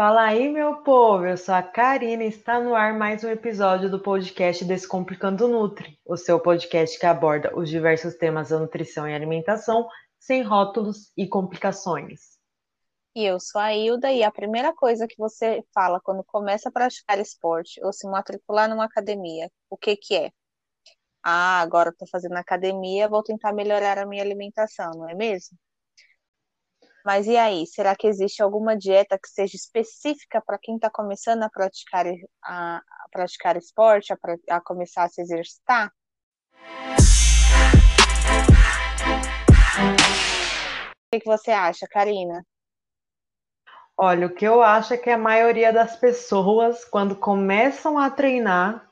Fala aí, meu povo! Eu sou a Karina e está no ar mais um episódio do podcast Descomplicando Nutri, o seu podcast que aborda os diversos temas da nutrição e alimentação sem rótulos e complicações. E eu sou a Hilda e a primeira coisa que você fala quando começa a praticar esporte ou se matricular numa academia, o que que é? Ah, agora estou fazendo academia, vou tentar melhorar a minha alimentação, não é mesmo? Mas e aí, será que existe alguma dieta que seja específica para quem está começando a praticar, a, a praticar esporte, a, a começar a se exercitar? O que, que você acha, Karina? Olha, o que eu acho é que a maioria das pessoas, quando começam a treinar,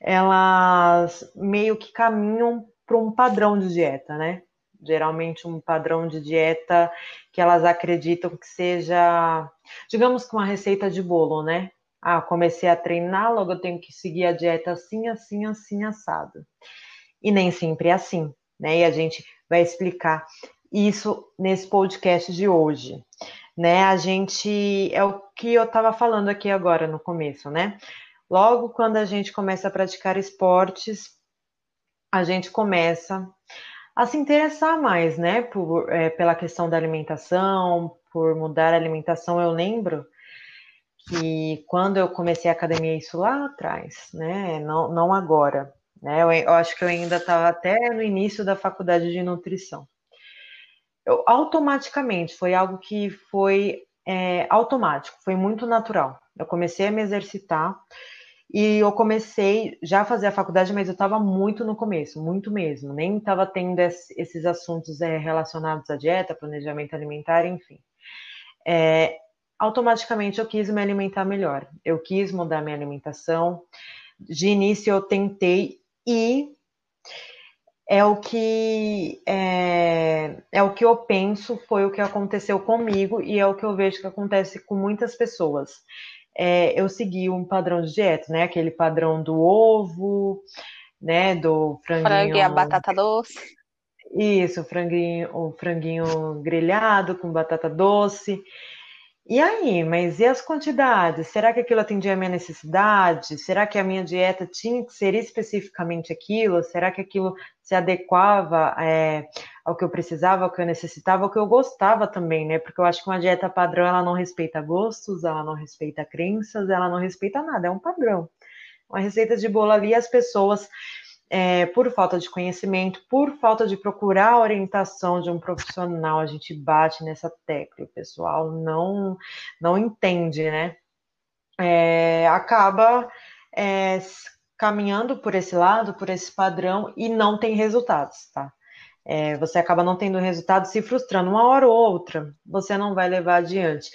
elas meio que caminham para um padrão de dieta, né? Geralmente um padrão de dieta que elas acreditam que seja, digamos que uma receita de bolo, né? Ah, comecei a treinar, logo eu tenho que seguir a dieta assim, assim, assim, assado. E nem sempre é assim, né? E a gente vai explicar isso nesse podcast de hoje, né? A gente é o que eu estava falando aqui agora no começo, né? Logo quando a gente começa a praticar esportes, a gente começa a se interessar mais, né, por, é, pela questão da alimentação, por mudar a alimentação. Eu lembro que quando eu comecei a academia, isso lá atrás, né, não, não agora, né, eu, eu acho que eu ainda estava até no início da faculdade de nutrição. Eu, automaticamente, foi algo que foi é, automático, foi muito natural. Eu comecei a me exercitar, e eu comecei já a fazer a faculdade, mas eu estava muito no começo, muito mesmo. Nem estava tendo esses assuntos é, relacionados à dieta, planejamento alimentar, enfim. É, automaticamente eu quis me alimentar melhor. Eu quis mudar minha alimentação. De início eu tentei e é o que é, é, o que eu penso foi o que aconteceu comigo e é o que eu vejo que acontece com muitas pessoas é, eu segui um padrão de dieta, né? Aquele padrão do ovo, né? Do franguinho. Frango e a batata doce. Isso, o franguinho, o franguinho grelhado com batata doce. E aí, mas e as quantidades? Será que aquilo atendia a minha necessidade? Será que a minha dieta tinha que ser especificamente aquilo? Será que aquilo se adequava é, ao que eu precisava, ao que eu necessitava, ao que eu gostava também, né? Porque eu acho que uma dieta padrão ela não respeita gostos, ela não respeita crenças, ela não respeita nada, é um padrão. Uma receita de bolo ali, as pessoas é, por falta de conhecimento, por falta de procurar a orientação de um profissional, a gente bate nessa tecla, o pessoal não, não entende, né? É, acaba é, caminhando por esse lado, por esse padrão, e não tem resultados, tá? É, você acaba não tendo resultado, se frustrando uma hora ou outra, você não vai levar adiante.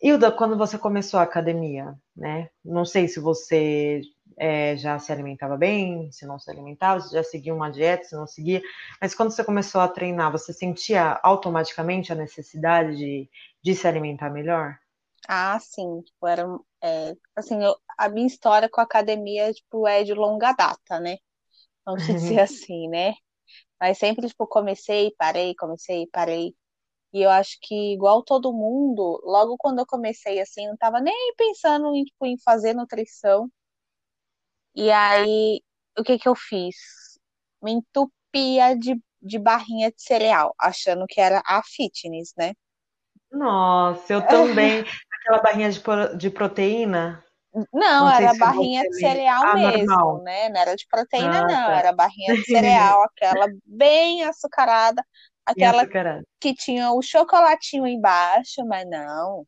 Hilda, quando você começou a academia, né? Não sei se você é, já se alimentava bem, se não se alimentava, se já seguia uma dieta, se não seguia. Mas quando você começou a treinar, você sentia automaticamente a necessidade de, de se alimentar melhor? Ah, sim. Tipo, era, é, assim, eu, a minha história com a academia tipo, é de longa data, né? Vamos dizer assim, né? Mas sempre, tipo, comecei, parei, comecei, parei. E eu acho que, igual todo mundo, logo quando eu comecei, assim, não tava nem pensando em, tipo, em fazer nutrição. E aí, o que que eu fiz? Me entupia de, de barrinha de cereal, achando que era a fitness, né? Nossa, eu também. Aquela barrinha de, de proteína. Não, não era barrinha de cereal ah, mesmo, normal. né? Não era de proteína, ah, não. Tá. Era barrinha de cereal, aquela bem açucarada, aquela açucarada. que tinha o chocolatinho embaixo, mas não.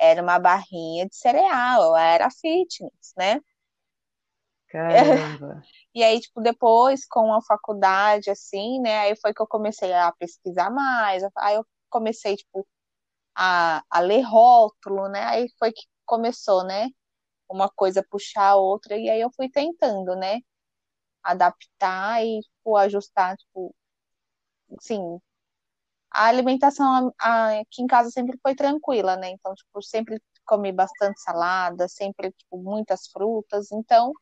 Era uma barrinha de cereal, era fitness, né? Caramba. E aí, tipo, depois, com a faculdade, assim, né? Aí foi que eu comecei a pesquisar mais. Aí eu comecei, tipo, a, a ler rótulo, né? Aí foi que começou, né? Uma coisa puxar a outra, e aí eu fui tentando, né? Adaptar e, tipo, ajustar, tipo, sim. A alimentação aqui em casa sempre foi tranquila, né? Então, tipo, sempre comi bastante salada, sempre, tipo, muitas frutas. Então,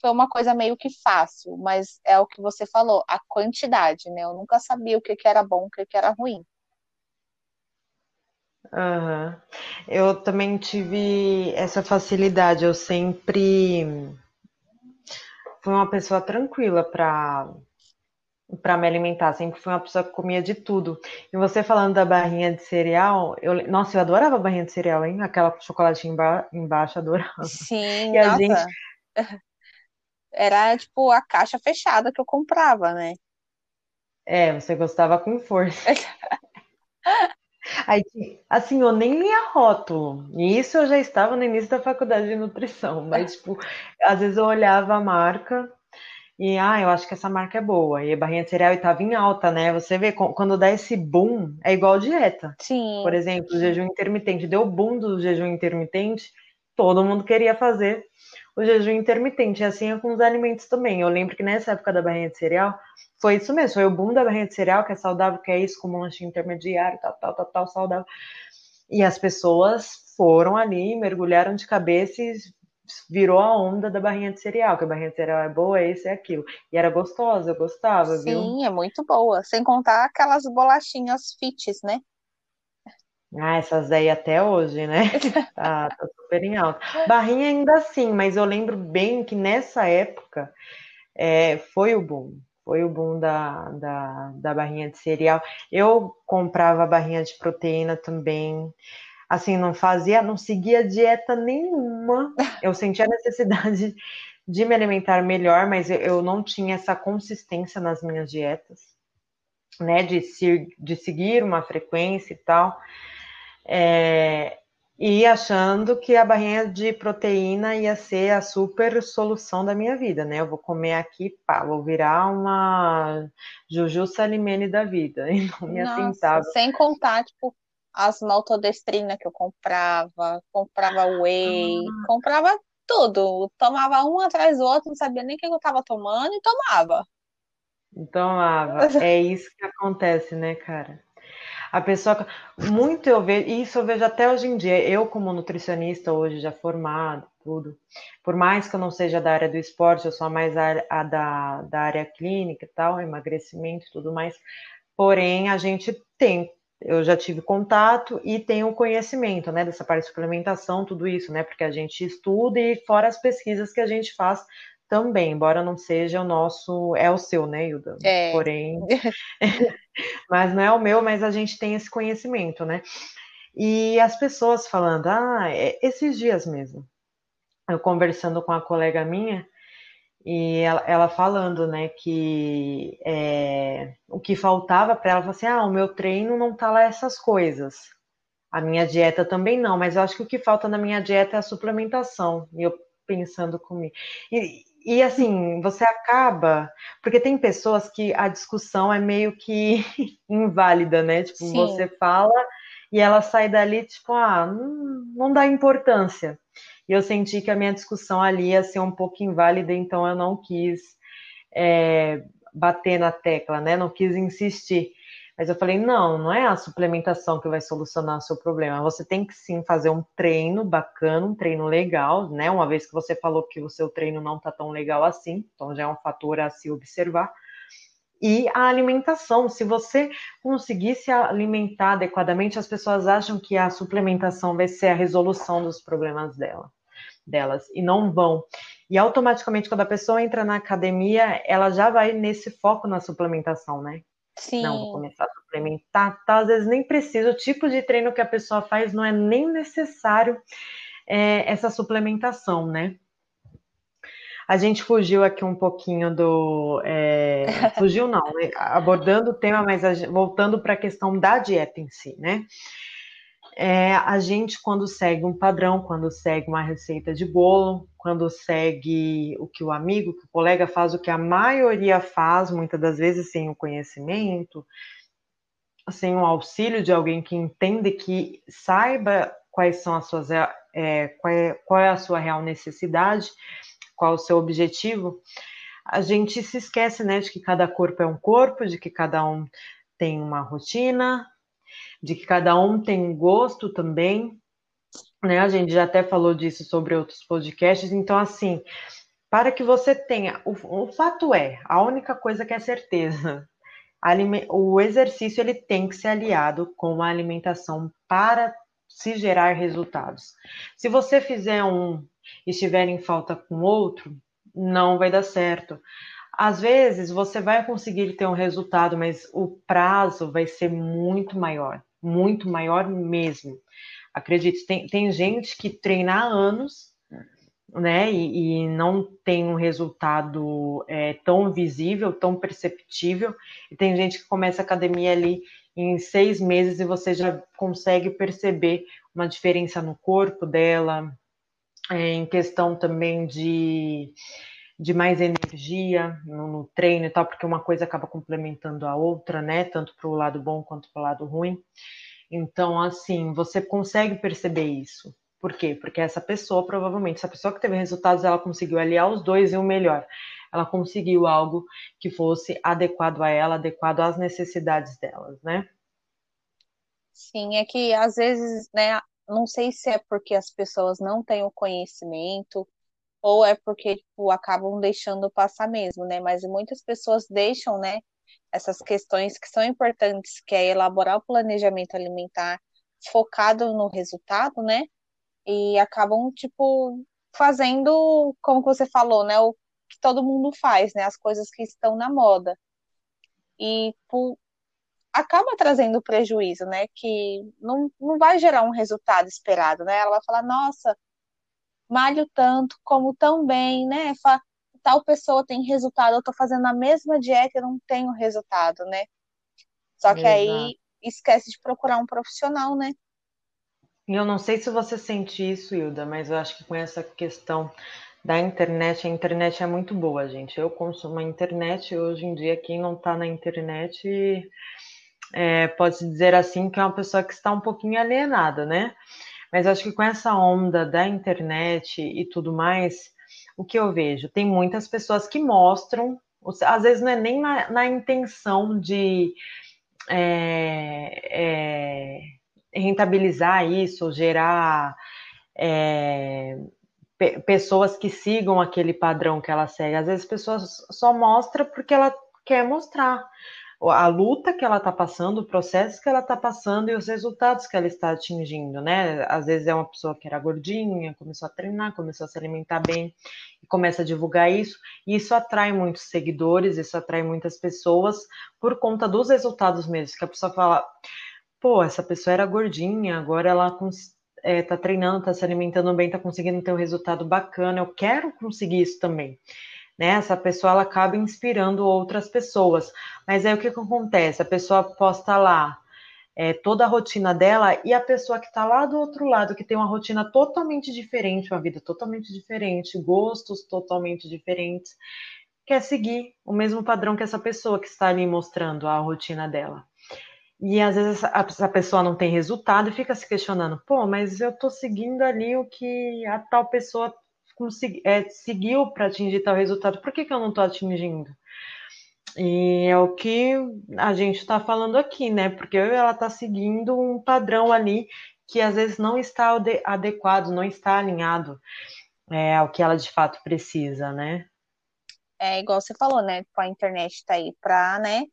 foi uma coisa meio que fácil, mas é o que você falou, a quantidade, né? Eu nunca sabia o que, que era bom, o que, que era ruim. Aham. Eu também tive essa facilidade. Eu sempre fui uma pessoa tranquila para para me alimentar. Sempre fui uma pessoa que comia de tudo. E você falando da barrinha de cereal, eu, nossa, eu adorava a barrinha de cereal, hein? Aquela chocolatinha emba- embaixo, adorava. Sim, E a gente, nossa, era tipo a caixa fechada que eu comprava, né? é, você gostava com força. Aí, assim, eu nem lia rótulo. E isso eu já estava no início da faculdade de nutrição. Mas, tipo, às vezes eu olhava a marca e, ah, eu acho que essa marca é boa. E a barrinha de cereal estava em alta, né? Você vê, quando dá esse boom, é igual dieta. Por Sim, exemplo, o jejum intermitente. Deu o boom do jejum intermitente, todo mundo queria fazer o jejum intermitente. E assim é com os alimentos também. Eu lembro que nessa época da barrinha de cereal, foi isso mesmo. Foi o boom da barrinha de cereal, que é saudável, que é isso, como um lanche intermediário, tal, tal, tal, tal, saudável. E as pessoas foram ali, mergulharam de cabeça e virou a onda da barrinha de cereal, que a barrinha de cereal é boa, é isso, é aquilo. E era gostosa, eu gostava, viu? sim, é muito boa. Sem contar aquelas bolachinhas fits, né? Ah, essas daí até hoje, né? Tá, tá super em alta. Barrinha ainda assim, mas eu lembro bem que nessa época é, foi o boom. Foi o boom da, da, da barrinha de cereal. Eu comprava barrinha de proteína também. Assim, não fazia, não seguia dieta nenhuma. Eu sentia a necessidade de me alimentar melhor, mas eu, não tinha essa consistência nas minhas dietas, né? De, se, de seguir uma frequência e tal. É, e achando que a barrinha de proteína ia ser a super solução da minha vida, né? Eu vou comer aqui, pá, vou virar uma Juju Salimene da vida. E não me Nossa, atentava. sem contar, tipo, as maltodextrina que eu comprava, comprava whey, comprava tudo. Tomava um atrás do outro, não sabia nem o que eu tava tomando e tomava. Então, Ava, é isso que acontece, né, cara? A pessoa, muito eu vejo, isso eu vejo até hoje em dia, eu como nutricionista hoje já formado, tudo, por mais que eu não seja da área do esporte, eu sou mais a, a da, da área clínica e tal, emagrecimento e tudo mais, porém a gente tem, eu já tive contato e tenho conhecimento, né, dessa parte de suplementação, tudo isso, né, porque a gente estuda e fora as pesquisas que a gente faz também, embora não seja o nosso, é o seu, né, Hilda? É, Porém, mas não é o meu, mas a gente tem esse conhecimento, né? E as pessoas falando, ah, é- esses dias mesmo, eu conversando com a colega minha, e ela, ela falando, né, que é, o que faltava para ela, ela assim, ah, o meu treino não tá lá essas coisas. A minha dieta também não, mas eu acho que o que falta na minha dieta é a suplementação. E eu pensando comigo. E, e assim, você acaba. Porque tem pessoas que a discussão é meio que inválida, né? Tipo, você sim, fala e ela sai dali, tipo, ah, não, não dá importância. E eu senti que a minha discussão ali ia ser um pouco inválida, então eu não quis é, bater na tecla, né? Não quis insistir. Mas eu falei, não, não é a suplementação que vai solucionar o seu problema. Você tem que sim fazer um treino bacana, um treino legal, né? Uma vez que você falou que o seu treino não tá tão legal assim, então já é um fator a se observar. E a alimentação, se você conseguir se alimentar adequadamente, as pessoas acham que a suplementação vai ser a resolução dos problemas dela, delas, e não vão. E automaticamente, quando a pessoa entra na academia, ela já vai nesse foco na suplementação, né? Não, vou sim. começar a suplementar, tá? Às vezes nem precisa, o tipo de treino que a pessoa faz não é nem necessário é, essa suplementação, né? A gente fugiu aqui um pouquinho do. é, fugiu não, né? abordando o tema, mas voltando para a questão da dieta em si, né? É, a gente, quando segue um padrão, quando segue uma receita de bolo, quando segue o que o amigo, que o colega faz, o que a maioria faz, muitas das vezes sem o conhecimento, sem o auxílio de alguém que entende, que saiba quais são as suas, é, qual, é, qual é a sua real necessidade, qual o seu objetivo, a gente se esquece, né, de que cada corpo é um corpo, de que cada um tem uma rotina, de que cada um tem um gosto também, né? A gente já até falou disso sobre outros podcasts, então assim, para que você tenha, o, o fato é, a única coisa que é certeza, o exercício ele tem que ser aliado com uma alimentação para se gerar resultados. Se você fizer um e estiver em falta com outro, não vai dar certo. Às vezes você vai conseguir ter um resultado, mas o prazo vai ser muito maior, muito maior mesmo. Acredite, tem, tem gente que treina há anos, né, e, e não tem um resultado é, tão visível, tão perceptível, e tem gente que começa a academia ali em seis meses e você já consegue perceber uma diferença no corpo dela, é, em questão também de, de mais energia no, no, treino e tal, porque uma coisa acaba complementando a outra, né? Tanto para o lado bom quanto para o lado ruim. Então, assim, você consegue perceber isso. Por quê? Porque essa pessoa, provavelmente, essa pessoa que teve resultados, ela conseguiu aliar os dois e o melhor. Ela conseguiu algo que fosse adequado a ela, adequado às necessidades delas, né? Sim, é que às vezes, né, não sei se é porque as pessoas não têm o conhecimento ou é porque, tipo, acabam deixando passar mesmo, né? Mas muitas pessoas deixam, né, essas questões que são importantes, que é elaborar o planejamento alimentar focado no resultado, né? E acabam, tipo, fazendo, como você falou, né, o que todo mundo faz, né? As coisas que estão na moda. E por, acaba trazendo prejuízo, né? Que não, não vai gerar um resultado esperado, né? Ela vai falar, nossa, malho tanto, como tão bem, né? Tal pessoa tem resultado, eu tô fazendo a mesma dieta e não tenho resultado, né? Só que Exato. aí esquece de procurar um profissional, né? Eu não sei se você sente isso, Hilda, mas eu acho que com essa questão da internet, a internet é muito boa, gente. Eu consumo a internet, hoje em dia quem não tá na internet é, pode-se dizer assim que é uma pessoa que está um pouquinho alienada, né? Mas acho que com essa onda da internet e tudo mais, o que eu vejo? Tem muitas pessoas que mostram, às vezes não é nem na, na intenção de é, é, rentabilizar isso, gerar é, pe pessoas que sigam aquele padrão que ela segue. Às vezes, pessoas só mostra porque ela quer mostrar a luta que ela está passando, o processo que ela está passando e os resultados que ela está atingindo, né? Às vezes é uma pessoa que era gordinha, começou a treinar, começou a se alimentar bem e começa a divulgar isso, e isso atrai muitos seguidores, isso atrai muitas pessoas por conta dos resultados mesmo, que a pessoa fala, pô, essa pessoa era gordinha, agora ela é, tá treinando, tá se alimentando bem, tá conseguindo ter um resultado bacana, eu quero conseguir isso também né? Essa pessoa ela acaba inspirando outras pessoas. Mas aí o que, que acontece? A pessoa posta lá é, toda a rotina dela e a pessoa que está lá do outro lado, que tem uma rotina totalmente diferente, uma vida totalmente diferente, gostos totalmente diferentes, quer seguir o mesmo padrão que essa pessoa que está ali mostrando a rotina dela. E às vezes essa pessoa não tem resultado e fica se questionando, pô, mas eu tô seguindo ali o que a tal pessoa consegui, é, seguiu para atingir tal resultado, por que, que eu não estou atingindo? E é o que a gente está falando aqui, né? Porque ela está seguindo um padrão ali que às vezes não está adequado, não está alinhado é, ao que ela de fato precisa, né? É igual você falou, né? Tipo, a internet está aí para, né?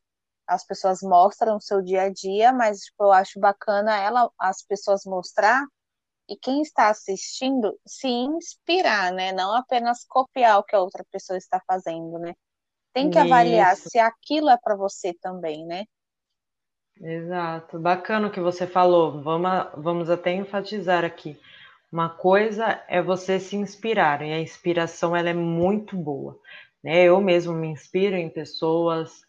As pessoas mostram o seu dia a dia, mas tipo, eu acho bacana ela, as pessoas mostrar e quem está assistindo se inspirar, né? Não apenas copiar o que a outra pessoa está fazendo, né? Tem que Isso. avaliar se aquilo é para você também, né? Exato. Bacana o que você falou. Vamos, vamos até enfatizar aqui. Uma coisa é você se inspirar, e a inspiração ela é muito boa. Né? Eu mesmo me inspiro em pessoas,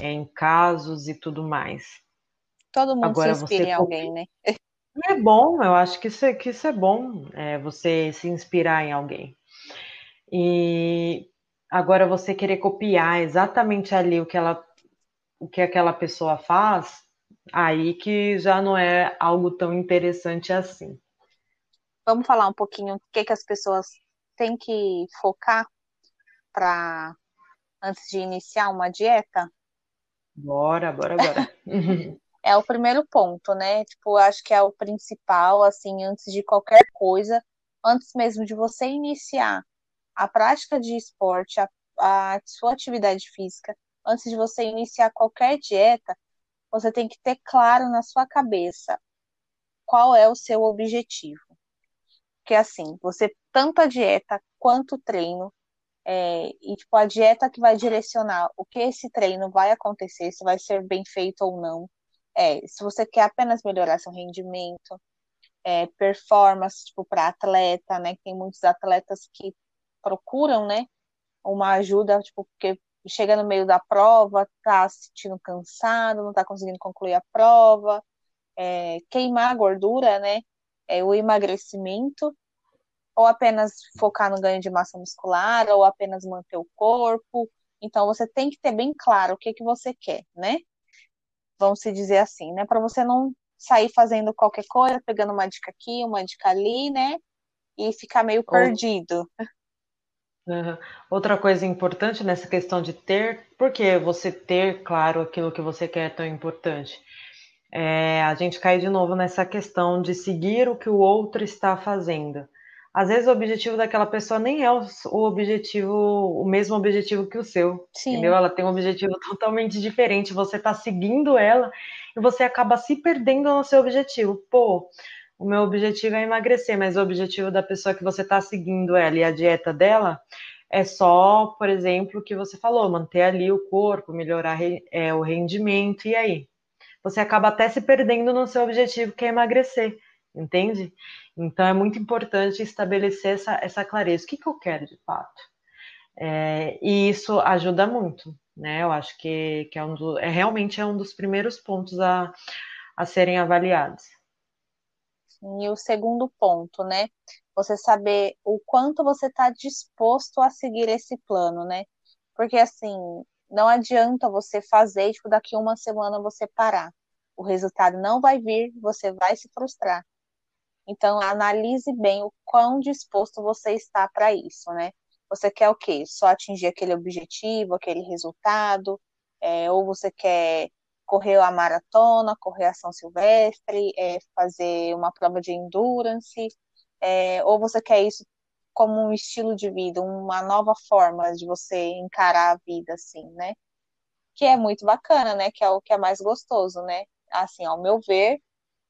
em casos e tudo mais. Todo mundo Agora, se inspira em alguém, né? É bom, eu acho que isso é, que isso é bom, é, você se inspirar em alguém. E agora você querer copiar exatamente ali o que ela, o que aquela pessoa faz, aí que já não é algo tão interessante assim. Vamos falar um pouquinho o que, que as pessoas têm que focar para antes de iniciar uma dieta? Bora, bora, bora. é o primeiro ponto, né? Tipo, acho que é o principal, assim, antes de qualquer coisa, antes mesmo de você iniciar a prática de esporte, a, a sua atividade física, antes de você iniciar qualquer dieta, você tem que ter claro na sua cabeça qual é o seu objetivo. Porque assim, você tanto a dieta quanto o treino, é, e tipo, a dieta que vai direcionar o que esse treino vai acontecer, se vai ser bem feito ou não. É, se você quer apenas melhorar seu rendimento, é, performance, tipo, para atleta, né? Tem muitos atletas que procuram, né? Uma ajuda, tipo, porque chega no meio da prova, tá se sentindo cansado, não tá conseguindo concluir a prova, é, queimar a gordura, né? É, o emagrecimento, ou apenas focar no ganho de massa muscular, ou apenas manter o corpo. Então, você tem que ter bem claro o que, que você quer, né? Vamos se dizer assim, né? Para você não sair fazendo qualquer coisa, pegando uma dica aqui, uma dica ali, né? E ficar meio perdido. Uhum. Outra coisa importante nessa questão de ter, porque você ter claro aquilo que você quer é tão importante? É, a gente cai de novo nessa questão de seguir o que o outro está fazendo. Às vezes o objetivo daquela pessoa nem é o, objetivo, o mesmo objetivo que o seu, Sim. entendeu? Ela tem um objetivo totalmente diferente. Você está seguindo ela e você acaba se perdendo no seu objetivo. Pô, o meu objetivo é emagrecer, mas o objetivo da pessoa que você está seguindo ela e a dieta dela é só, por exemplo, o que você falou, manter ali o corpo, melhorar é, o rendimento, e aí? Você acaba até se perdendo no seu objetivo, que é emagrecer, entende? Então é muito importante estabelecer essa, essa clareza. O que, que eu quero de fato? É, e isso ajuda muito, né? Eu acho que, que é, um do, é realmente é um dos primeiros pontos a, a serem avaliados. E o segundo ponto, né? Você saber o quanto você está disposto a seguir esse plano, né? Porque assim, não adianta você fazer, tipo, daqui uma semana você parar. O resultado não vai vir, você vai se frustrar. Então, analise bem o quão disposto você está para isso, né? Você quer o quê? Só atingir aquele objetivo, aquele resultado? É, ou você quer correr a maratona, correr a São Silvestre, é, fazer uma prova de endurance? É, ou você quer isso como um estilo de vida, uma nova forma de você encarar a vida, assim, né? Que é muito bacana, né? Que é o que é mais gostoso, né? Assim, ao meu ver,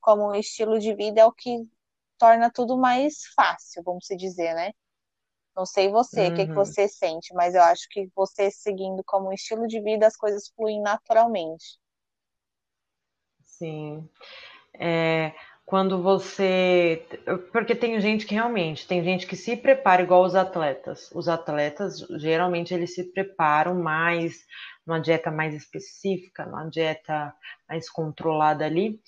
como um estilo de vida é o que torna tudo mais fácil, vamos se dizer, né? Não sei você, o uhum. que, que uhum. você sente, mas eu acho que você seguindo como estilo de vida, as coisas fluem naturalmente. Sim. É, quando você. Porque tem gente que realmente, tem gente que se prepara igual os atletas. Os atletas, geralmente, eles se preparam mais, numa dieta mais específica, numa dieta mais controlada ali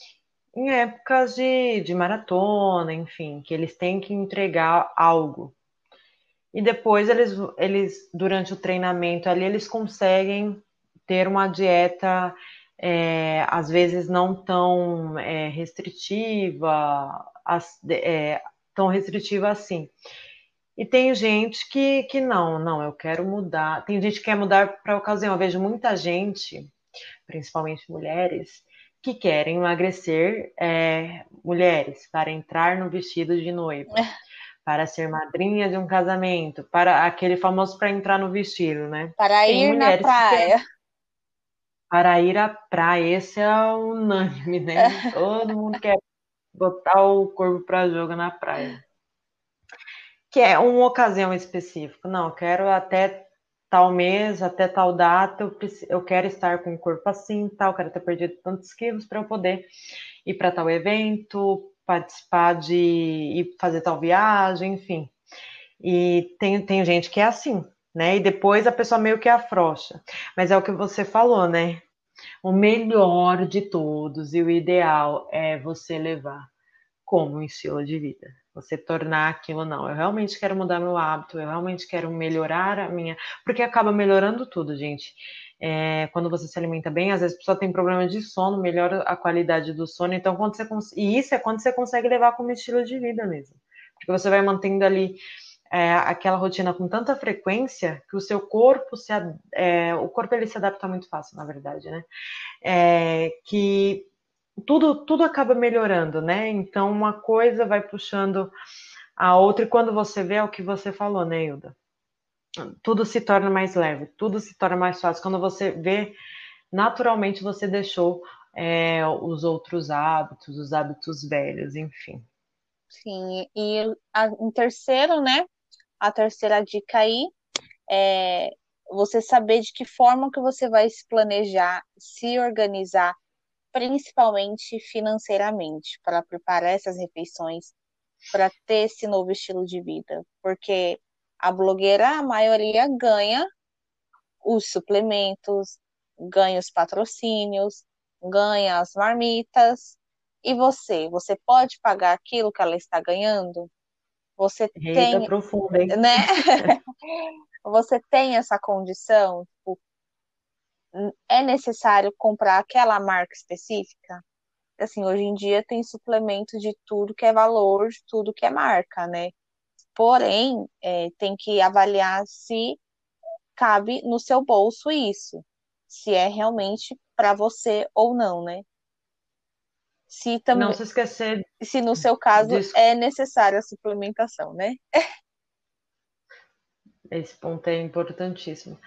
em épocas de, de maratona, enfim, que eles têm que entregar algo. E depois eles, eles, durante o treinamento ali, eles conseguem ter uma dieta, é, às vezes não tão é, restritiva, as, é, tão restritiva assim. E tem gente que, que não, não, eu quero mudar. Tem gente que quer mudar para ocasião. Eu vejo muita gente, principalmente mulheres, que querem emagrecer é, mulheres para entrar no vestido de noiva, para ser madrinha de um casamento, para aquele famoso para entrar no vestido, né? Para Tem ir na praia. Para ir à praia, esse é unânime, né? Todo mundo quer botar o corpo para jogo na praia. Que é uma ocasião específica. Não, quero até tal mês, até tal data, eu, eu quero estar com o corpo assim, tal, quero ter perdido tantos quilos para eu poder ir para tal evento, participar de ir fazer tal viagem, enfim. E tem, tem gente que é assim, né? E depois a pessoa meio que afrouxa. Mas é o que você falou, né? O melhor de todos e o ideal é você levar como um estilo de vida você tornar aquilo não. Eu realmente quero mudar meu hábito, eu realmente quero melhorar a minha. Porque acaba melhorando tudo, gente. É, quando você se alimenta bem, às vezes a pessoa tem problema de sono, melhora a qualidade do sono. Então, quando você cons... e isso é quando você consegue levar como estilo de vida mesmo. Porque você vai mantendo ali é, aquela rotina com tanta frequência que o seu corpo se é, o corpo ele se adapta muito fácil, na verdade, né? É, que tudo, tudo acaba melhorando, né? Então uma coisa vai puxando a outra, e quando você vê é o que você falou, né, Hilda? Tudo se torna mais leve, tudo se torna mais fácil. Quando você vê, naturalmente você deixou é, os outros hábitos, os hábitos velhos, enfim. Sim, e em terceiro, né? A terceira dica aí é você saber de que forma que você vai se planejar, se organizar, principalmente financeiramente, para preparar essas refeições, para ter esse novo estilo de vida. Porque a blogueira, a maioria ganha os suplementos, ganha os patrocínios, ganha as marmitas. E você, você pode pagar aquilo que ela está ganhando? Você Eita, tem, profunda, hein? né? você tem essa condição? Tipo, é necessário comprar aquela marca específica? Assim, hoje em dia tem suplemento de tudo que é valor, de tudo que é marca, né? Porém, é, tem que avaliar se cabe no seu bolso isso, se é realmente para você ou não, né? Se também, Não se esquecer se no seu caso disso. é necessária a suplementação, né? Esse ponto é importantíssimo.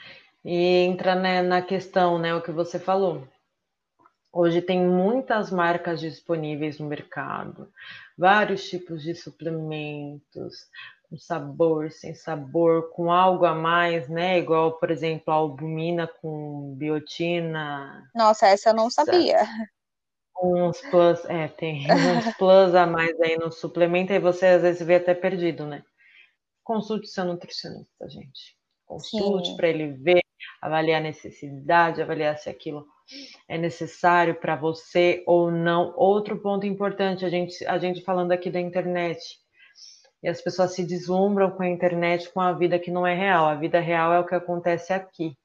E entra né, na questão, né, o que você falou. Hoje tem muitas marcas disponíveis no mercado, vários tipos de suplementos, com sabor, sem sabor, com algo a mais, né? Igual, por exemplo, a albumina com biotina, Nossa, essa eu não sabia. uns plus, é, tem uns plus a mais aí no suplemento, e você às vezes vê até perdido, né? Consulte seu nutricionista, gente. Consulte para ele ver, avaliar a necessidade, avaliar se aquilo é necessário para você ou não. Outro ponto importante, a gente, a gente falando aqui da internet, e as pessoas se deslumbram com a internet, com a vida que não é real. A vida real é o que acontece aqui,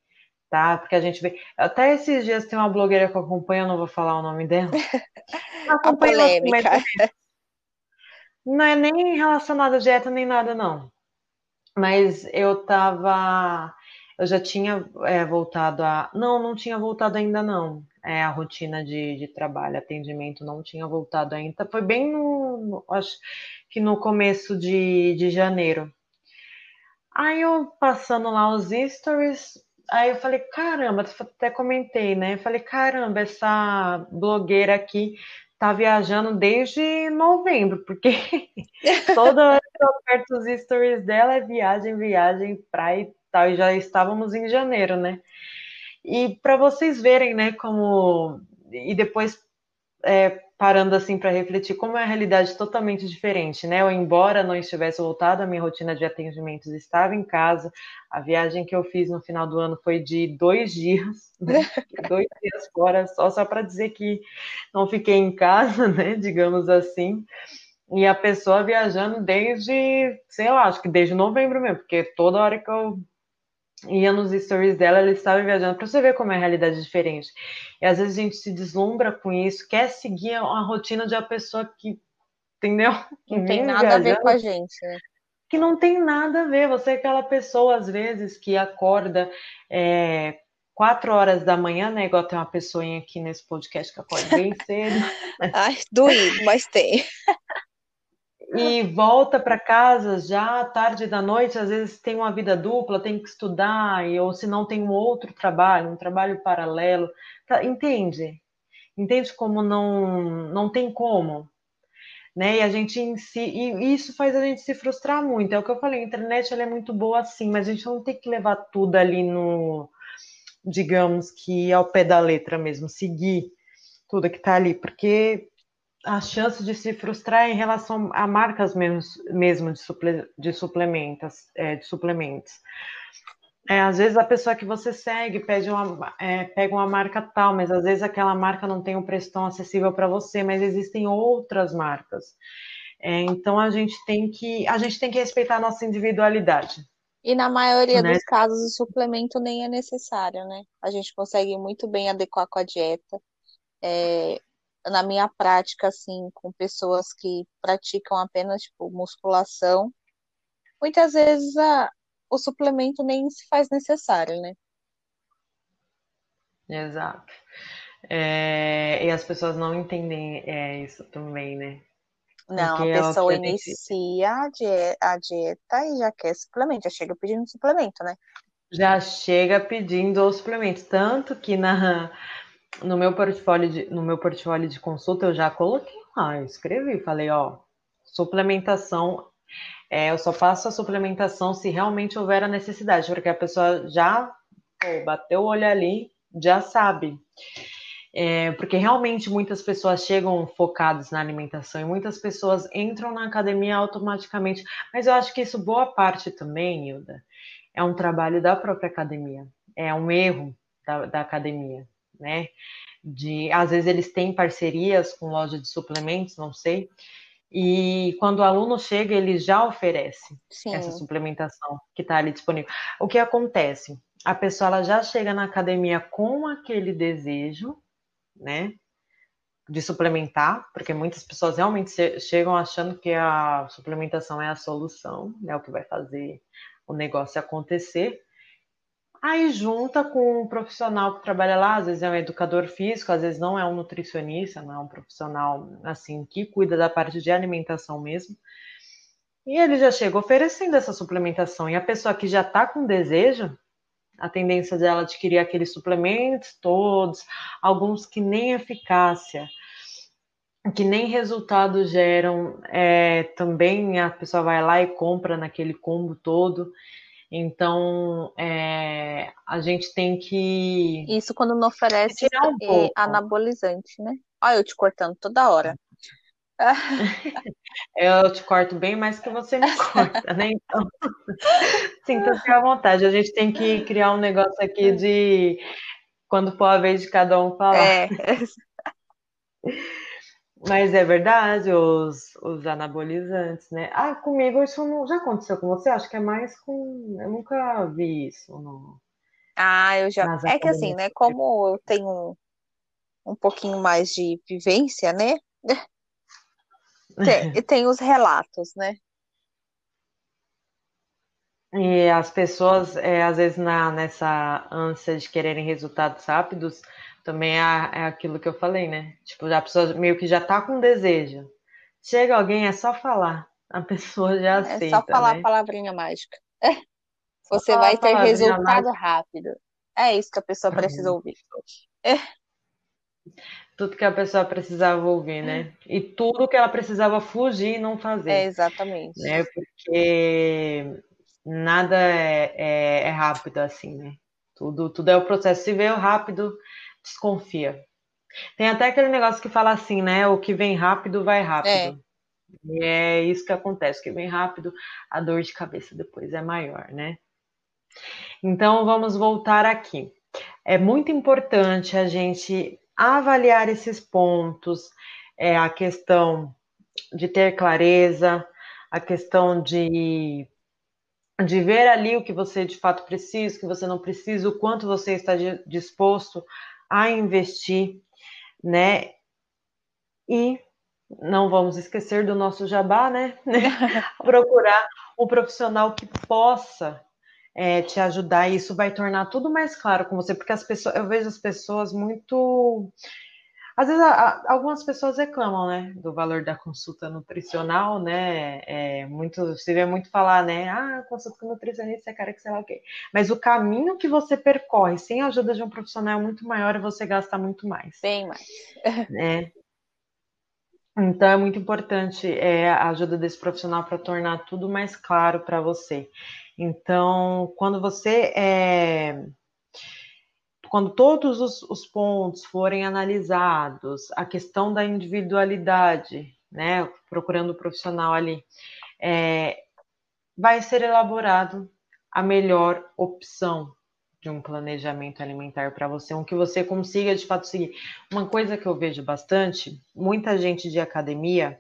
tá? Porque a gente vê. Até esses dias tem uma blogueira que eu acompanho, eu não vou falar o nome dela. A assim, polêmica. não é nem relacionado a dieta nem nada, não. Mas eu tava. Eu já tinha é, voltado a. Não, não tinha voltado ainda, não. É, a rotina de, de trabalho, atendimento, não tinha voltado ainda. Foi bem no. acho que no começo de, de janeiro. Aí eu passando lá os stories, aí eu falei, caramba, até comentei, né? Eu falei, caramba, essa blogueira aqui tá viajando desde novembro, porque toda hora que eu aperto os stories dela é viagem, viagem, praia tal, e já estávamos em janeiro, né? E para vocês verem, né, como. E depois é, parando assim para refletir, como é a realidade totalmente diferente, né? Eu, embora não estivesse voltado, a minha rotina de atendimentos estava em casa. A viagem que eu fiz no final do ano foi de dois dias, né? dois dias fora, só, só para dizer que não fiquei em casa, né? Digamos assim. E a pessoa viajando desde, sei lá, acho que desde novembro mesmo, porque toda hora que eu ia nos stories dela, ela estava viajando, para você ver como é a realidade diferente. E às vezes a gente se deslumbra com isso, quer seguir a rotina de uma pessoa que, entendeu? Que Não tem nada a ver viajando, com a gente, né? que não tem nada a ver. Você é aquela pessoa, às vezes, que acorda é, quatro horas da manhã, né? Igual tem uma pessoinha aqui nesse podcast que acorda bem cedo. Ai, doído, mas tem. E volta para casa já tarde da noite, às vezes tem uma vida dupla, tem que estudar, ou se não tem um outro trabalho, um trabalho paralelo. Tá, entende? Entende como não, não tem como? Né? E a gente em si, e isso faz a gente se frustrar muito. É o que eu falei, a internet ela é muito boa assim, mas a gente não tem que levar tudo ali no, digamos que ao pé da letra mesmo, seguir tudo que está ali, porque a chance de se frustrar em relação a marcas mesmo, mesmo de, suple, de suplementos, é, de suplementos. É, às vezes a pessoa que você segue pede uma, é, pega uma marca tal, mas às vezes aquela marca não tem um preço tão acessível para você, mas existem outras marcas. É, então a gente tem que a gente tem que respeitar a nossa individualidade. E na maioria né? dos casos o suplemento nem é necessário, né? A gente consegue muito bem adequar com a dieta. É, na minha prática, assim, com pessoas que praticam apenas, tipo, musculação, muitas vezes a, o suplemento nem se faz necessário, né? Exato. É, e as pessoas não entendem é, isso também, né? Não, Porque a pessoa a inicia a, dieta, a dieta e já quer suplemento, já chega pedindo suplemento, né? Já chega pedindo os suplementos. Tanto que na, no meu portfólio de, no meu portfólio de consulta eu já coloquei lá, eu escrevi, falei, ó, suplementação, é, eu só faço a suplementação se realmente houver a necessidade, porque a pessoa já pô, bateu o olho ali, já sabe. É, porque realmente muitas pessoas chegam focadas na alimentação e muitas pessoas entram na academia automaticamente. Mas eu acho que isso, boa parte também, Hilda, é um trabalho da própria academia. É um erro da, da academia, né? De, às vezes eles têm parcerias com loja de suplementos, não sei, e quando o aluno chega, ele já oferece Sim. essa suplementação que está ali disponível. O que acontece? A pessoa ela já chega na academia com aquele desejo, né? De suplementar, porque muitas pessoas realmente chegam achando que a suplementação é a solução, é né, o que vai fazer o negócio acontecer. Aí junta com um profissional que trabalha lá, às vezes é um educador físico, às vezes não é um nutricionista, não é um profissional assim que cuida da parte de alimentação mesmo. E ele já chega oferecendo essa suplementação. E a pessoa que já está com desejo, a tendência dela adquirir aqueles suplementos todos, alguns que nem eficácia, que nem resultado geram, é, também a pessoa vai lá e compra naquele combo todo. Então, é, a gente tem que. Isso quando não oferece um é, anabolizante, né? Olha, eu te cortando toda hora. Eu te corto bem mais que você me corta, né? Então, sinta-se à vontade. A gente tem que criar um negócio aqui de quando for a vez de cada um falar. É. Mas é verdade, os, os anabolizantes, né? Ah, comigo isso não, já aconteceu com você? Acho que é mais com. Eu nunca vi isso. No, ah, eu já. É que assim, né? Como eu tenho um pouquinho mais de vivência, né? Tem, tem os relatos, né? E as pessoas, é, às vezes, na, nessa ânsia de quererem resultados rápidos, também é, é aquilo que eu falei, né? Tipo, a pessoa meio que já tá com desejo. Chega alguém, é só falar. A pessoa já aceita. É só falar né? a palavrinha mágica. Você vai ter resultado mágica. rápido. É isso que a pessoa precisa ouvir. É. Tudo que a pessoa precisava ouvir, né? E tudo que ela precisava fugir e não fazer. É, exatamente. Né? Porque nada é, é, é rápido assim, né? Tudo, tudo é o processo. Se veio rápido, desconfia. Tem até aquele negócio que fala assim, né? O que vem rápido vai rápido. É. E é isso que acontece, o que vem rápido, a dor de cabeça depois é maior, né? Então vamos voltar aqui. É muito importante a gente avaliar esses pontos, é, a questão de ter clareza, a questão de, de ver ali o que você de fato precisa, o que você não precisa, o quanto você está disposto a investir, né? E não vamos esquecer do nosso jabá, né? Procurar um profissional que possa é, te ajudar, e isso vai tornar tudo mais claro com você, porque as pessoas, eu vejo as pessoas muito às vezes, a, algumas pessoas reclamam, né, do valor da consulta nutricional, né? É, muito, se vê muito falar, né? Ah, consulta com nutricionista é cara que sei lá o quê. Mas o caminho que você percorre sem a ajuda de um profissional é muito maior e você gasta muito mais. Bem mais. né? Então é muito importante é, a ajuda desse profissional para tornar tudo mais claro para você. Então, quando você é, quando todos os, os, pontos forem analisados, a questão da individualidade, né, procurando o profissional ali, é, vai ser elaborado a melhor opção de um planejamento alimentar para você, um que você consiga de fato seguir. Uma coisa que eu vejo bastante, muita gente de academia,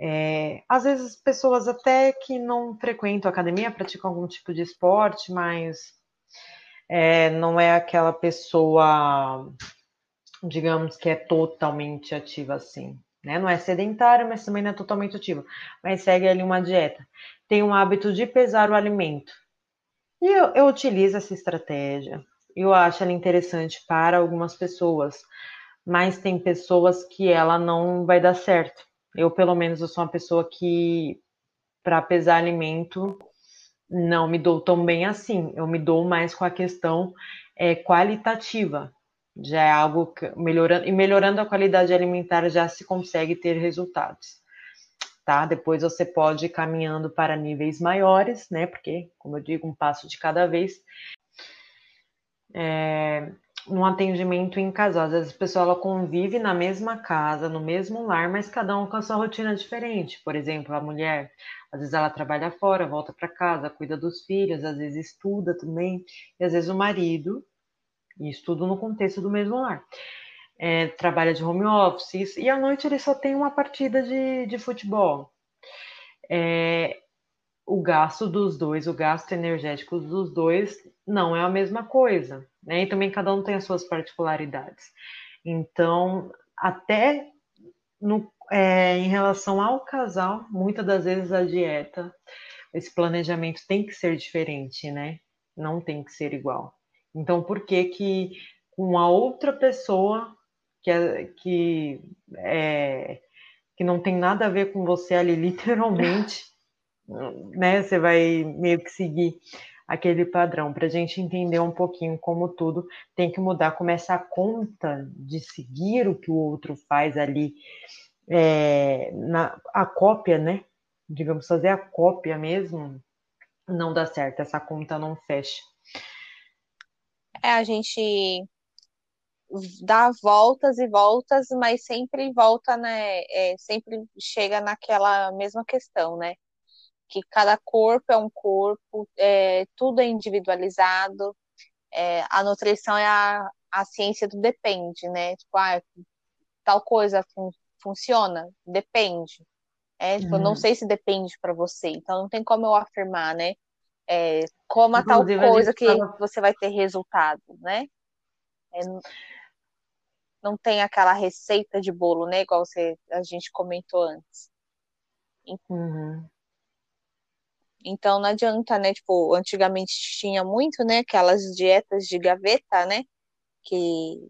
é, às vezes pessoas até que não frequentam academia, praticam algum tipo de esporte, mas é, não é aquela pessoa, digamos, que é totalmente ativa assim. Né? Não é sedentária, mas também não é totalmente ativa. Mas segue ali uma dieta. Tem um hábito de pesar o alimento. E eu, eu utilizo essa estratégia. Eu acho ela interessante para algumas pessoas. Mas tem pessoas que ela não vai dar certo. Eu, pelo menos, eu sou uma pessoa que, para pesar alimento, não me dou tão bem assim. Eu me dou mais com a questão é, qualitativa, Já é algo que, melhorando, e melhorando a qualidade alimentar já se consegue ter resultados. Tá? Depois você pode ir caminhando para níveis maiores, né? Porque, como eu digo, um passo de cada vez. É, num atendimento em casal. Às vezes a pessoa ela convive na mesma casa, no mesmo lar, mas cada um com a sua rotina diferente. Por exemplo, a mulher, às vezes ela trabalha fora, volta para casa, cuida dos filhos, às vezes estuda também, e às vezes o marido, e estuda no contexto do mesmo lar. É, trabalha de home office e à noite ele só tem uma partida de, de futebol. É, o gasto dos dois, o gasto energético dos dois não é a mesma coisa, né? E também cada um tem as suas particularidades. Então, até no, é, em relação ao casal, muitas das vezes a dieta, esse planejamento tem que ser diferente, né? Não tem que ser igual. Então, por que que uma outra pessoa que, é, que, é, que não tem nada a ver com você ali, literalmente, né? Você vai meio que seguir aquele padrão para a gente entender um pouquinho como tudo tem que mudar, como essa conta de seguir o que o outro faz ali, é, na, a cópia, né? Digamos, fazer a cópia mesmo, não dá certo, essa conta não fecha. É, a gente dá voltas e voltas, mas sempre volta, né? É, sempre chega naquela mesma questão, né? Que cada corpo é um corpo, é, tudo é individualizado, é, a nutrição é a, a ciência do depende, né? Tipo, ah, tal coisa fun funciona? Depende. É, tipo, uhum. não sei se depende para você, então não tem como eu afirmar, né? É, coma Inclusive, tal coisa que fala... você vai ter resultado, né? É, não tem aquela receita de bolo, né? Igual você, a gente comentou antes. Uhum. Então não adianta, né? Tipo, antigamente tinha muito, né? Aquelas dietas de gaveta, né? Que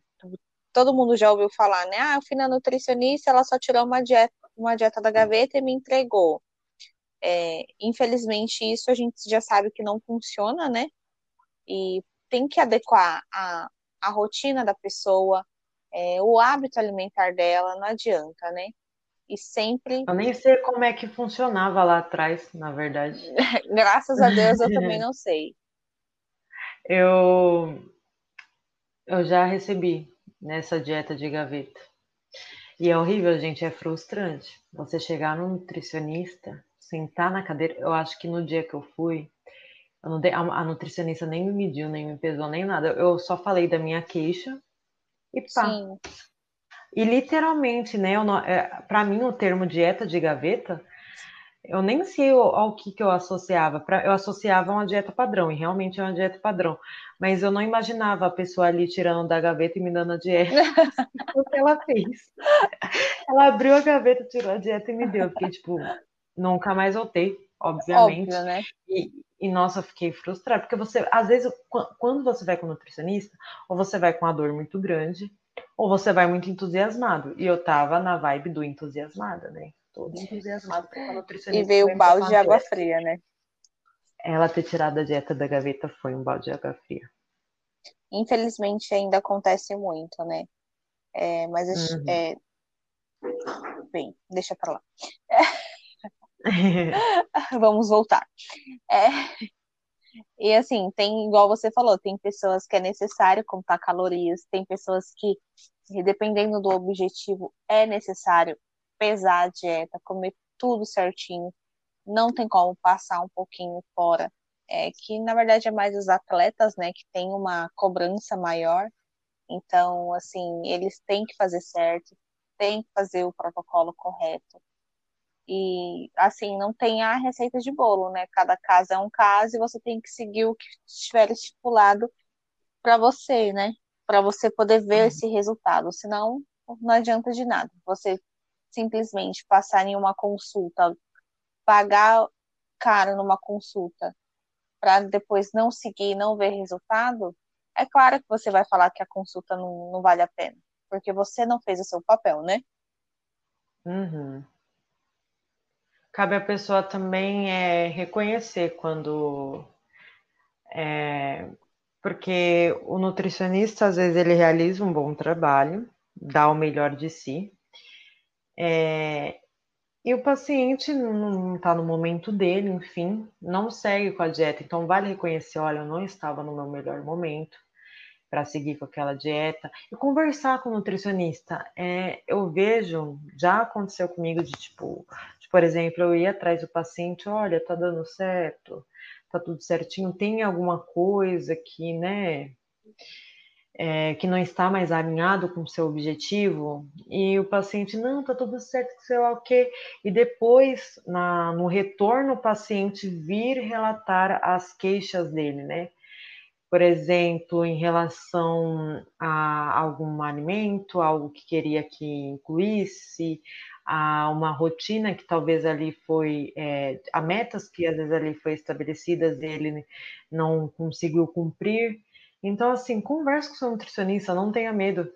todo mundo já ouviu falar, né? Ah, eu fui na nutricionista, ela só tirou uma dieta, uma dieta da gaveta e me entregou. É, infelizmente, isso a gente já sabe que não funciona, né? E tem que adequar a, a rotina da pessoa, é, o hábito alimentar dela, não adianta, né? E sempre. Eu nem sei como é que funcionava lá atrás, na verdade. Graças a Deus eu também não sei. Eu, eu já recebi nessa dieta de gaveta. E é horrível, gente, é frustrante. Você chegar no nutricionista, sentar na cadeira. Eu acho que no dia que eu fui, eu dei, a, a, nutricionista nem me mediu, nem me pesou, nem nada. Eu só falei da minha queixa e pá. Sim. E literalmente, né? É, para mim, o termo dieta de gaveta, eu nem sei ao, ao que, que eu associava. Pra, eu associava a uma dieta padrão, e realmente é uma dieta padrão. Mas eu não imaginava a pessoa ali tirando da gaveta e me dando a dieta. o que ela fez. Ela abriu a gaveta, tirou a dieta e me deu. Porque, tipo, nunca mais voltei, obviamente. Óbvio, né? E, e, nossa, eu fiquei frustrada. Porque você, às vezes, quando você vai com o nutricionista, ou você vai com uma dor muito grande, ou você vai muito entusiasmado. E eu tava na vibe do entusiasmada, né? Todo entusiasmado com a nutricionista. E veio o balde de água fria, né? Ela ter tirado a dieta da gaveta foi um balde de água fria. Infelizmente ainda acontece muito, né? É, mas uhum. é... bem, deixa pra lá. Vamos voltar. É... E assim, tem, igual você falou, tem pessoas que é necessário contar calorias, tem pessoas que, dependendo do objetivo, é necessário pesar a dieta, comer tudo certinho, não tem como passar um pouquinho fora. É que na verdade é mais os atletas, né, que tem uma cobrança maior. Então, assim, eles têm que fazer certo, têm que fazer o protocolo correto. E assim, não tem a receita de bolo, né? Cada caso é um caso e você tem que seguir o que estiver estipulado para você, né? Para você poder ver uhum. esse resultado. Senão, não adianta de nada. Você simplesmente passar em uma consulta, pagar caro numa consulta, para depois não seguir, não ver resultado, é claro que você vai falar que a consulta não, não vale a pena, porque você não fez o seu papel, né? Uhum. Cabe à pessoa também é, reconhecer quando. É, porque o nutricionista, às vezes, ele realiza um bom trabalho, dá o melhor de si, é, e o paciente não está no momento dele, enfim, não segue com a dieta. Então, vale reconhecer: olha, eu não estava no meu melhor momento para seguir com aquela dieta. E conversar com o nutricionista. É, eu vejo, já aconteceu comigo de tipo, por exemplo, eu ia atrás do paciente: olha, tá dando certo, tá tudo certinho, tem alguma coisa que, né? é, que não está mais alinhado com o seu objetivo, e o paciente, não, tá tudo certo, sei lá o quê, e depois, na, no retorno, o paciente vir relatar as queixas dele, né? Por exemplo, em relação a algum alimento, algo que queria que incluísse, a uma rotina que talvez ali foi, é, a metas que às vezes ali foi estabelecidas, ele não conseguiu cumprir, então, assim, converse com seu nutricionista, não tenha medo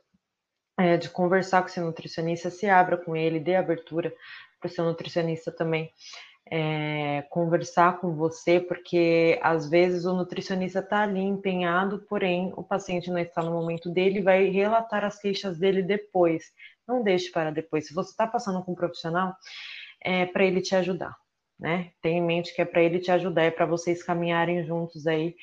é, de conversar com seu nutricionista, se abra com ele, dê abertura para o seu nutricionista também. É, conversar com você, porque às vezes o nutricionista está ali empenhado, porém o paciente não está no momento dele, vai relatar as queixas dele depois. Não deixe para depois. Se você está passando com um profissional, é para ele te ajudar, né? Tenha em mente que é para ele te ajudar, é para vocês caminharem juntos aí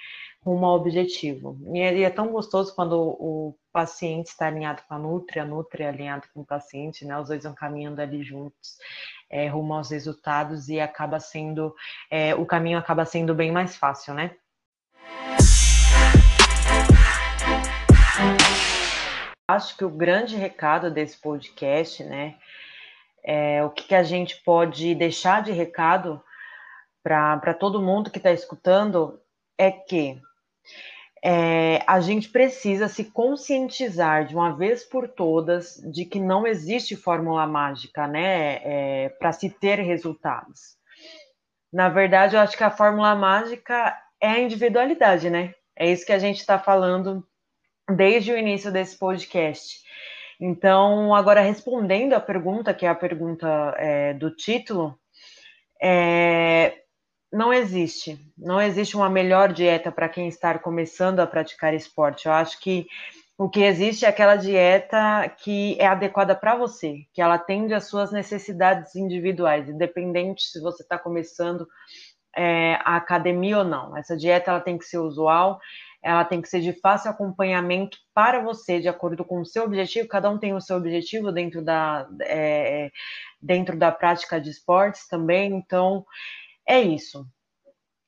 rumo ao objetivo. E é tão gostoso quando o, paciente está alinhado com a Nutri, a Nutri é alinhado com o paciente, né? Os dois vão caminhando ali juntos, é, rumo aos resultados e acaba sendo, é, o caminho acaba sendo bem mais fácil, né? Acho que o grande recado desse podcast, né, é o que, que a gente pode deixar de recado para todo mundo que está escutando é que é, a gente precisa se conscientizar de uma vez por todas de que não existe fórmula mágica, né, é, para se ter resultados. Na verdade, eu acho que a fórmula mágica é a individualidade, né? É isso que a gente está falando desde o início desse podcast. Então, agora respondendo a pergunta, que é a pergunta é, do título, é, não existe. Não existe uma melhor dieta para quem está começando a praticar esporte. Eu acho que o que existe é aquela dieta que é adequada para você, que ela atende às suas necessidades individuais, independente se você está começando é, a academia ou não. Essa dieta ela tem que ser usual, ela tem que ser de fácil acompanhamento para você, de acordo com o seu objetivo. Cada um tem o seu objetivo dentro da, é, dentro da prática de esportes também. Então, é isso.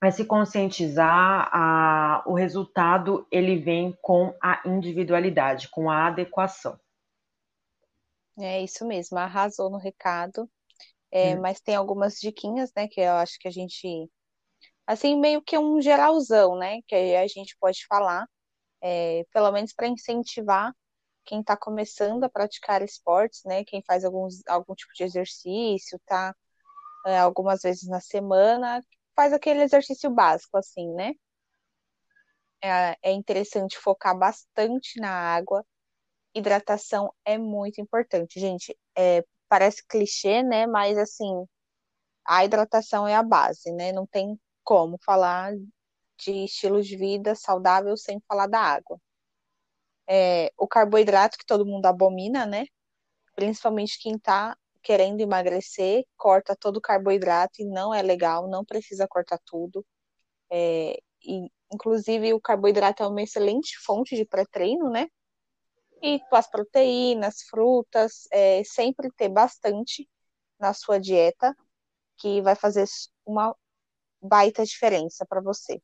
É se conscientizar, a, o resultado ele vem com a individualidade, com a adequação. É isso mesmo, arrasou no recado. É, hum. Mas tem algumas diquinhas, né, que eu acho que a gente, assim, meio que um geralzão, né, que a gente pode falar, é, pelo menos para incentivar quem está começando a praticar esportes, né, quem faz alguns, algum tipo de exercício, tá é, algumas vezes na semana, faz aquele exercício básico, assim, né? É, é interessante focar bastante na água. Hidratação é muito importante, gente. É, parece clichê, né? Mas assim, a hidratação é a base, né? Não tem como falar de estilo de vida saudável sem falar da água. É, o carboidrato que todo mundo abomina, né? Principalmente quem tá querendo emagrecer, corta todo o carboidrato e não é legal, não precisa cortar tudo. É, e, inclusive, o carboidrato é uma excelente fonte de pré-treino, né? E as proteínas, frutas, é, sempre ter bastante na sua dieta, que vai fazer uma baita diferença para você.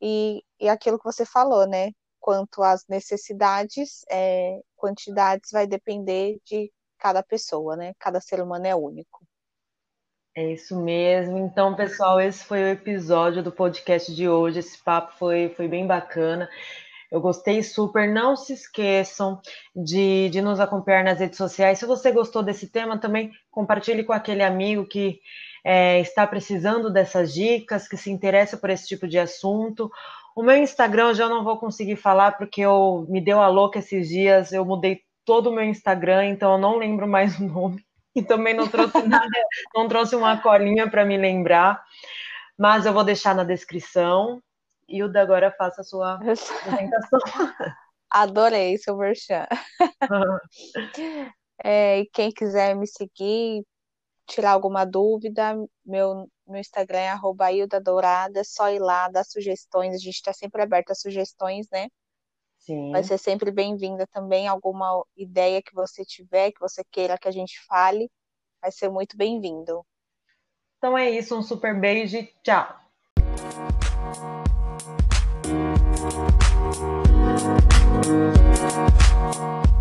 E, e aquilo que você falou, né? Quanto às necessidades, é, quantidades vai depender de cada pessoa, né? Cada ser humano é único. É isso mesmo. Então, pessoal, esse foi o episódio do podcast de hoje. Esse papo foi, foi bem bacana. Eu gostei super. Não se esqueçam de, de nos acompanhar nas redes sociais. Se você gostou desse tema, também compartilhe com aquele amigo que é, está precisando dessas dicas, que se interessa por esse tipo de assunto. O meu Instagram eu já não vou conseguir falar porque eu me deu a louca esses dias. Eu mudei todo o meu Instagram, então eu não lembro mais o nome. E também não trouxe nada, não trouxe uma colinha para me lembrar. Mas eu vou deixar na descrição. Hilda, agora faça a sua apresentação. Adorei seu merchan. é, quem quiser me seguir, tirar alguma dúvida, meu, meu Instagram é arroba Hilda Dourada, é só ir lá, dar sugestões, a gente está sempre aberto a sugestões, né? Sim. Vai ser sempre bem-vinda também, alguma ideia que você tiver, que você queira que a gente fale, vai ser muito bem-vindo. Então é isso, um super beijo e tchau! Thank you.